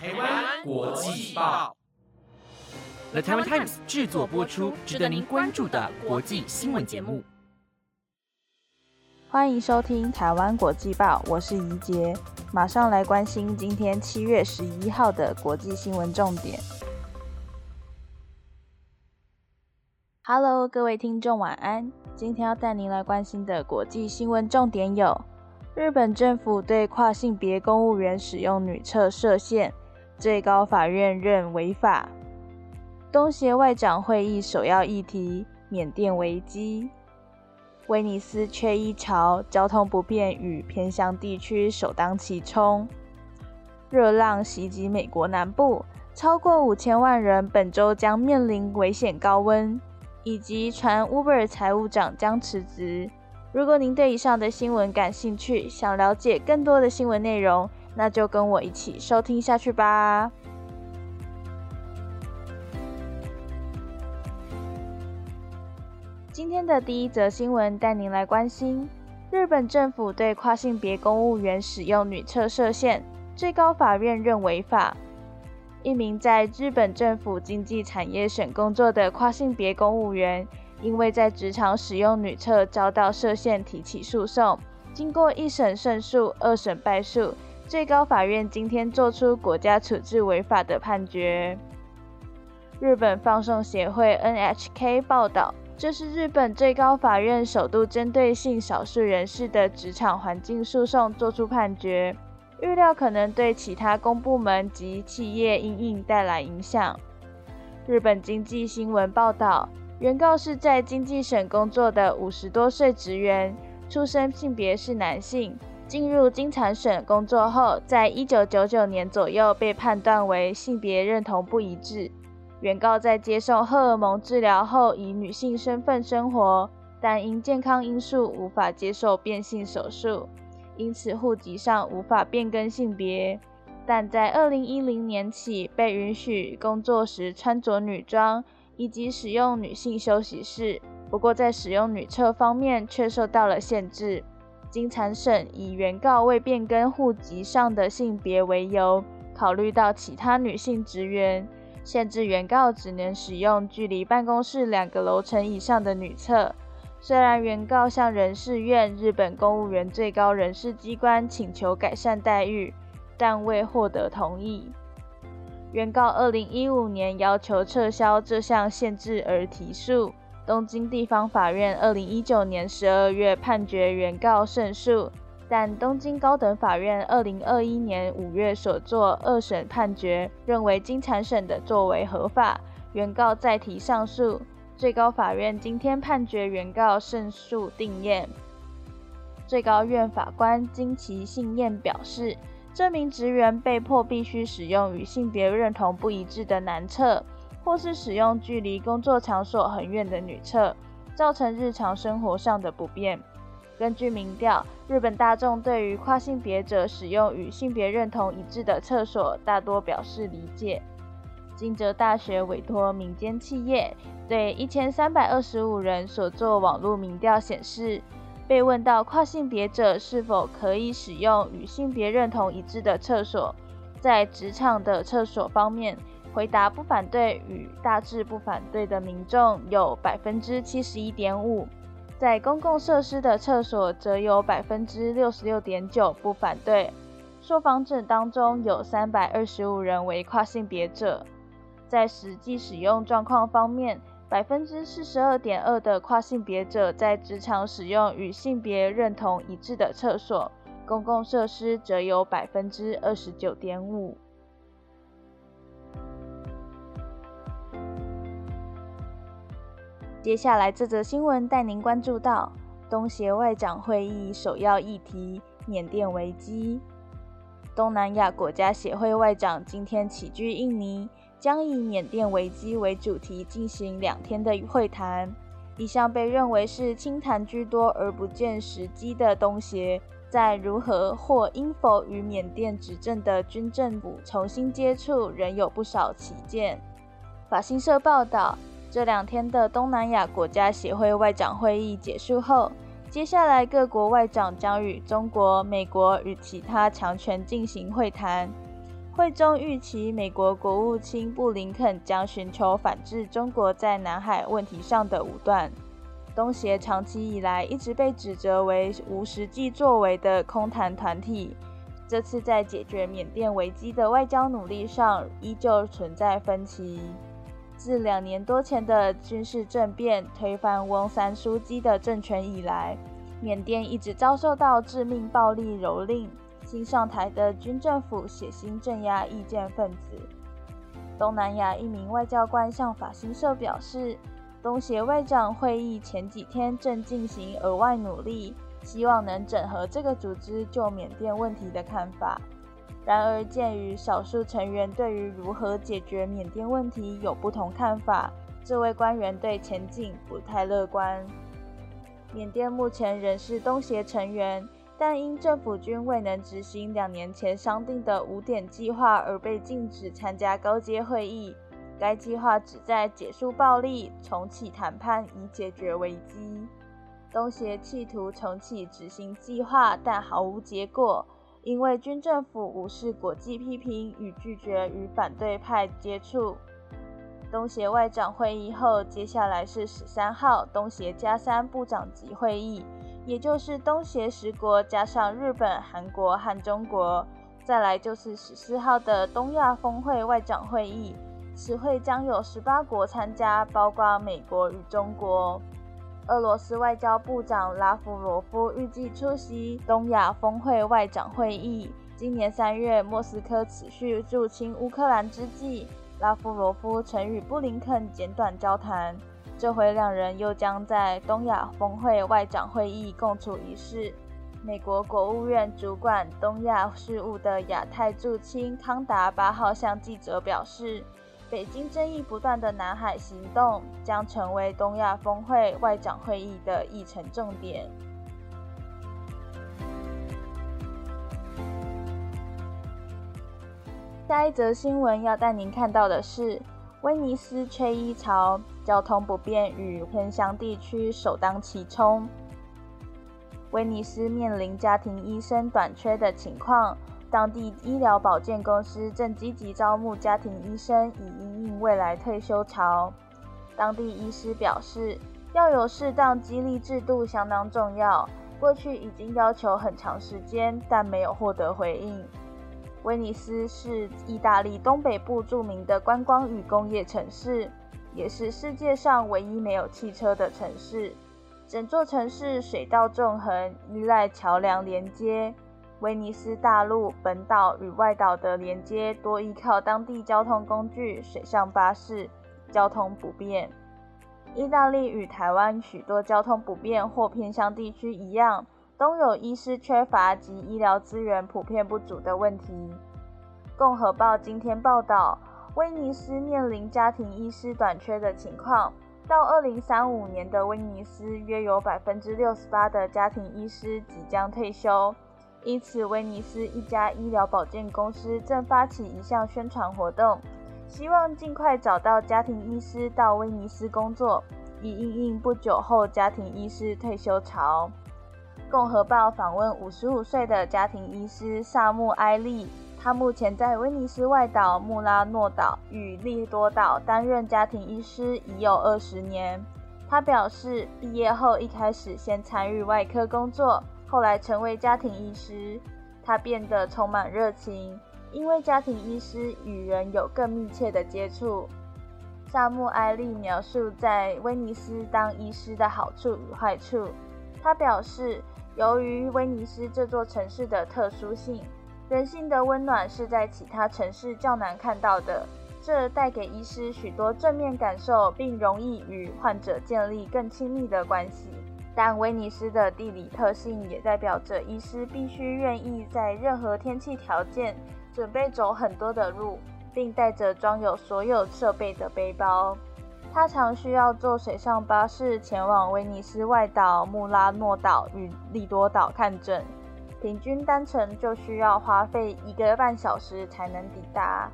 台湾国际报，The Taiwan Times 制作播出，值得您关注的国际新闻节目。欢迎收听台湾国际报，我是怡杰，马上来关心今天七月十一号的国际新闻重点。Hello，各位听众，晚安。今天要带您来关心的国际新闻重点有：日本政府对跨性别公务员使用女厕设限，最高法院认违法；东协外长会议首要议题：缅甸危机。威尼斯缺衣潮，交通不便与偏乡地区首当其冲。热浪袭击美国南部，超过五千万人本周将面临危险高温。以及传 Uber 财务长将辞职。如果您对以上的新闻感兴趣，想了解更多的新闻内容，那就跟我一起收听下去吧。今天的第一则新闻带您来关心：日本政府对跨性别公务员使用女厕设限，最高法院认违法。一名在日本政府经济产业省工作的跨性别公务员，因为在职场使用女厕遭到设限，提起诉讼。经过一审胜诉、二审败诉，最高法院今天作出国家处置违法的判决。日本放送协会 NHK 报道。这是日本最高法院首度针对性少数人士的职场环境诉讼作出判决，预料可能对其他公部门及企业阴影带来影响。日本经济新闻报道，原告是在经济省工作的五十多岁职员，出生性别是男性，进入金产省工作后，在一九九九年左右被判断为性别认同不一致。原告在接受荷尔蒙治疗后，以女性身份生活，但因健康因素无法接受变性手术，因此户籍上无法变更性别。但在二零一零年起，被允许工作时穿着女装，以及使用女性休息室。不过，在使用女厕方面却受到了限制。经产省以原告未变更户籍上的性别为由，考虑到其他女性职员。限制原告只能使用距离办公室两个楼层以上的女厕。虽然原告向人事院日本公务员最高人事机关请求改善待遇，但未获得同意。原告二零一五年要求撤销这项限制而提诉，东京地方法院二零一九年十二月判决原告胜诉。但东京高等法院二零二一年五月所作二审判决认为，经产省的作为合法，原告再提上诉。最高法院今天判决原告胜诉定验。最高院法官金其信彦表示，这名职员被迫必须使用与性别认同不一致的男厕，或是使用距离工作场所很远的女厕，造成日常生活上的不便。根据民调，日本大众对于跨性别者使用与性别认同一致的厕所，大多表示理解。金泽大学委托民间企业对一千三百二十五人所做网络民调显示，被问到跨性别者是否可以使用与性别认同一致的厕所，在职场的厕所方面，回答不反对与大致不反对的民众有百分之七十一点五。在公共设施的厕所，则有百分之六十六点九不反对。受访者当中有三百二十五人为跨性别者。在实际使用状况方面，百分之四十二点二的跨性别者在职场使用与性别认同一致的厕所，公共设施则有百分之二十九点五。接下来这则新闻带您关注到东协外长会议首要议题：缅甸危机。东南亚国家协会外长今天起居印尼，将以缅甸危机为主题进行两天的会谈。一向被认为是轻谈居多而不见时机的东协，在如何或应否与缅甸执政的军政府重新接触，仍有不少歧见。法新社报道。这两天的东南亚国家协会外长会议结束后，接下来各国外长将与中国、美国与其他强权进行会谈。会中预期美国国务卿布林肯将寻求反制中国在南海问题上的武断。东协长期以来一直被指责为无实际作为的空谈团体，这次在解决缅甸危机的外交努力上依旧存在分歧。自两年多前的军事政变推翻翁山书记的政权以来，缅甸一直遭受到致命暴力蹂躏。新上台的军政府血腥镇压意见分子。东南亚一名外交官向法新社表示，东协外长会议前几天正进行额外努力，希望能整合这个组织就缅甸问题的看法。然而，鉴于少数成员对于如何解决缅甸问题有不同看法，这位官员对前景不太乐观。缅甸目前仍是东协成员。但因政府军未能执行两年前商定的五点计划而被禁止参加高阶会议。该计划旨在结束暴力、重启谈判以解决危机。东协企图重启执行计划，但毫无结果，因为军政府无视国际批评与拒绝与反对派接触。东协外长会议后，接下来是十三号东协加三部长级会议。也就是东协十国加上日本、韩国和中国，再来就是十四号的东亚峰会外长会议。此会将有十八国参加，包括美国与中国。俄罗斯外交部长拉夫罗夫预计出席东亚峰会外长会议。今年三月，莫斯科持续入侵乌克兰之际，拉夫罗夫曾与布林肯简短交谈。这回两人又将在东亚峰会外长会议共处一室。美国国务院主管东亚事务的亚太驻青康达八号向记者表示，北京争议不断的南海行动将成为东亚峰会外长会议的议程重点。下一则新闻要带您看到的是。威尼斯缺医潮，交通不便与偏乡地区首当其冲。威尼斯面临家庭医生短缺的情况，当地医疗保健公司正积极招募家庭医生，以应应未来退休潮。当地医师表示，要有适当激励制度相当重要。过去已经要求很长时间，但没有获得回应。威尼斯是意大利东北部著名的观光与工业城市，也是世界上唯一没有汽车的城市。整座城市水道纵横，依赖桥梁连接。威尼斯大陆本岛与外岛的连接多依靠当地交通工具——水上巴士，交通不便。意大利与台湾许多交通不便或偏乡地区一样。都有医师缺乏及医疗资源普遍不足的问题。共和报今天报道，威尼斯面临家庭医师短缺的情况。到二零三五年的威尼斯，约有百分之六十八的家庭医师即将退休。因此，威尼斯一家医疗保健公司正发起一项宣传活动，希望尽快找到家庭医师到威尼斯工作，以应应不久后家庭医师退休潮。共和报访问五十五岁的家庭医师萨穆埃利，他目前在威尼斯外岛穆拉诺岛与利多岛担任家庭医师已有二十年。他表示，毕业后一开始先参与外科工作，后来成为家庭医师。他变得充满热情，因为家庭医师与人有更密切的接触。萨穆埃利描述在威尼斯当医师的好处与坏处。他表示。由于威尼斯这座城市的特殊性，人性的温暖是在其他城市较难看到的，这带给医师许多正面感受，并容易与患者建立更亲密的关系。但威尼斯的地理特性也代表着医师必须愿意在任何天气条件准备走很多的路，并带着装有所有设备的背包。他常需要坐水上巴士前往威尼斯外岛穆拉诺岛与利多岛看诊，平均单程就需要花费一个半小时才能抵达。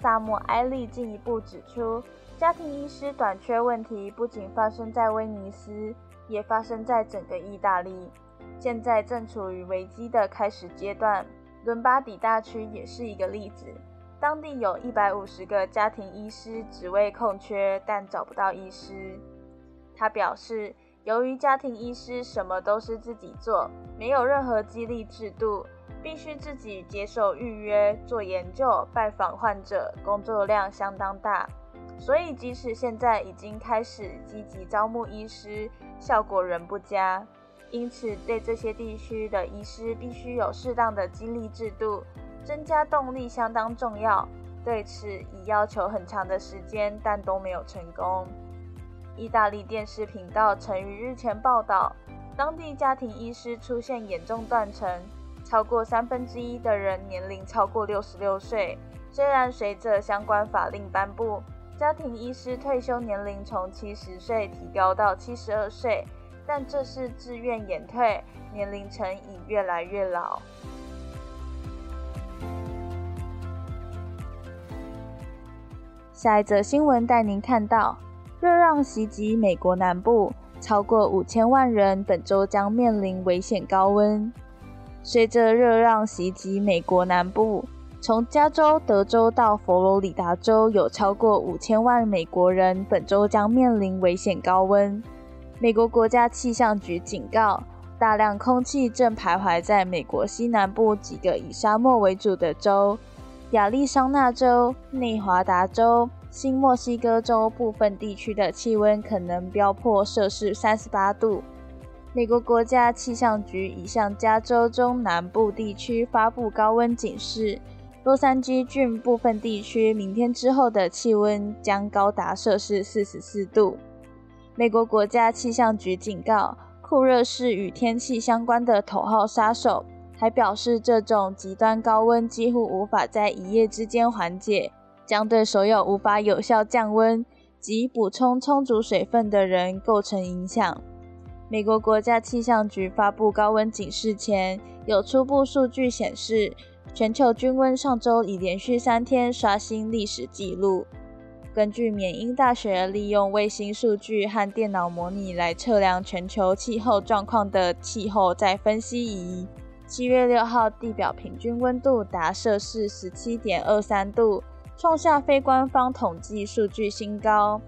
萨姆埃利进一步指出，家庭医师短缺问题不仅发生在威尼斯，也发生在整个意大利，现在正处于危机的开始阶段。伦巴底大区也是一个例子。当地有一百五十个家庭医师职位空缺，但找不到医师。他表示，由于家庭医师什么都是自己做，没有任何激励制度，必须自己接受预约、做研究、拜访患者，工作量相当大。所以，即使现在已经开始积极招募医师，效果仍不佳。因此，对这些地区的医师必须有适当的激励制度。增加动力相当重要，对此已要求很长的时间，但都没有成功。意大利电视频道曾于日前报道，当地家庭医师出现严重断层，超过三分之一的人年龄超过六十六岁。虽然随着相关法令颁布，家庭医师退休年龄从七十岁提高到七十二岁，但这是自愿延退，年龄层已越来越老。下一则新闻带您看到，热浪袭击美国南部，超过五千万人本周将面临危险高温。随着热浪袭击美国南部，从加州、德州到佛罗里达州，有超过五千万美国人本周将面临危险高温。美国国家气象局警告，大量空气正徘徊在美国西南部几个以沙漠为主的州。亚利桑那州、内华达州、新墨西哥州部分地区的气温可能飙破摄氏三十八度。美国国家气象局已向加州中南部地区发布高温警示，洛杉矶郡部分地区明天之后的气温将高达摄氏四十四度。美国国家气象局警告，酷热是与天气相关的头号杀手。还表示，这种极端高温几乎无法在一夜之间缓解，将对所有无法有效降温及补充充足水分的人构成影响。美国国家气象局发布高温警示前，有初步数据显示，全球均温上周已连续三天刷新历史纪录。根据缅因大学利用卫星数据和电脑模拟来测量全球气候状况的气候再分析仪。七月六号，地表平均温度达摄氏十七点二三度，创下非官方统计数据新高。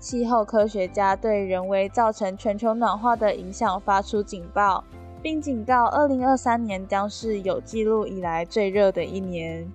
气候科学家对人为造成全球暖化的影响发出警报，并警告二零二三年将是有记录以来最热的一年。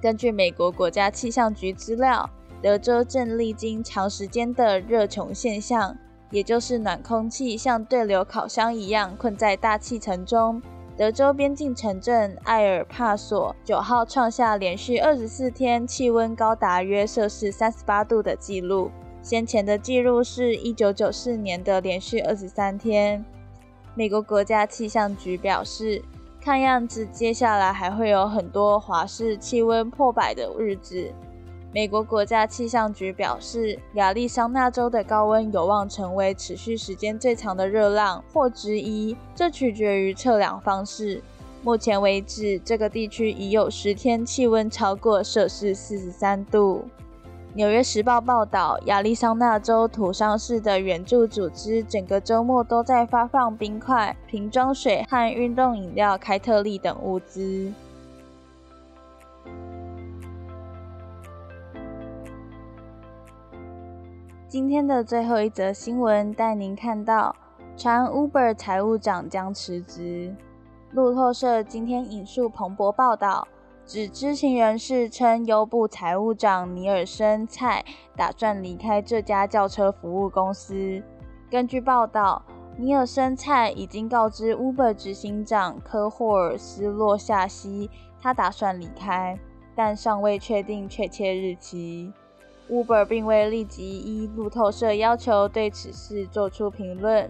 根据美国国家气象局资料，德州正历经长时间的热穹现象，也就是暖空气像对流烤箱一样困在大气层中。德州边境城镇埃尔帕索九号创下连续二十四天气温高达约摄氏三十八度的纪录，先前的记录是一九九四年的连续二十三天。美国国家气象局表示，看样子接下来还会有很多华氏气温破百的日子。美国国家气象局表示，亚利桑那州的高温有望成为持续时间最长的热浪或之一，这取决于测量方式。目前为止，这个地区已有十天气温超过摄氏四十三度。纽约时报报道，亚利桑那州土桑市的援助组织整个周末都在发放冰块、瓶装水和运动饮料开特利等物资。今天的最后一则新闻带您看到，传 Uber 财务长将辞职。路透社今天引述彭博报道，指知情人士称，优步财务长尼尔森·蔡打算离开这家轿车服务公司。根据报道，尼尔森·蔡已经告知 Uber 执行长科霍尔斯·洛夏西，他打算离开，但尚未确定确切日期。Uber 并未立即依路透社要求对此事作出评论。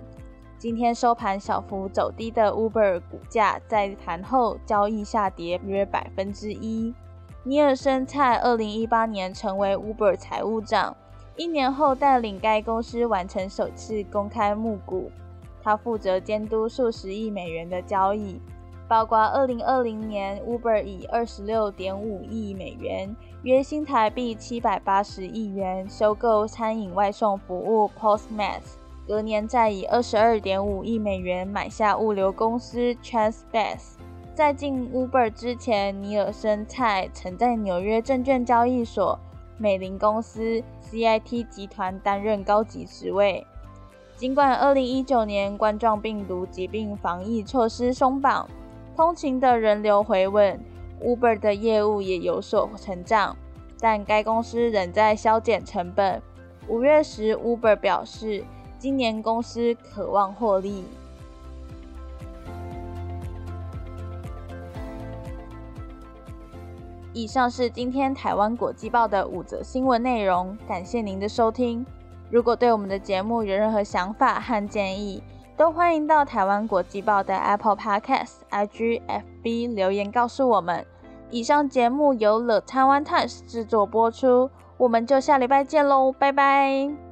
今天收盘小幅走低的 Uber 股价在盘后交易下跌约百分之一。尼尔森在2018年成为 Uber 财务长，一年后带领该公司完成首次公开募股。他负责监督数十亿美元的交易。包括2020年，Uber 以26.5亿美元（约新台币780亿元）收购餐饮外送服务 Postmates，隔年再以22.5亿美元买下物流公司 Transbus，在进 Uber 之前，尼尔森蔡曾在纽约证券交易所美林公司 CIT 集团担任高级职位。尽管2019年冠状病毒疾病防疫措施松绑，通勤的人流回稳，Uber 的业务也有所成长，但该公司仍在削减成本。五月时，Uber 表示，今年公司渴望获利。以上是今天台湾国际报的五则新闻内容，感谢您的收听。如果对我们的节目有任何想法和建议，都欢迎到台湾国际报的 Apple Podcast、IG、FB 留言告诉我们。以上节目由 The Taiwan Times 制作播出，我们就下礼拜见喽，拜拜。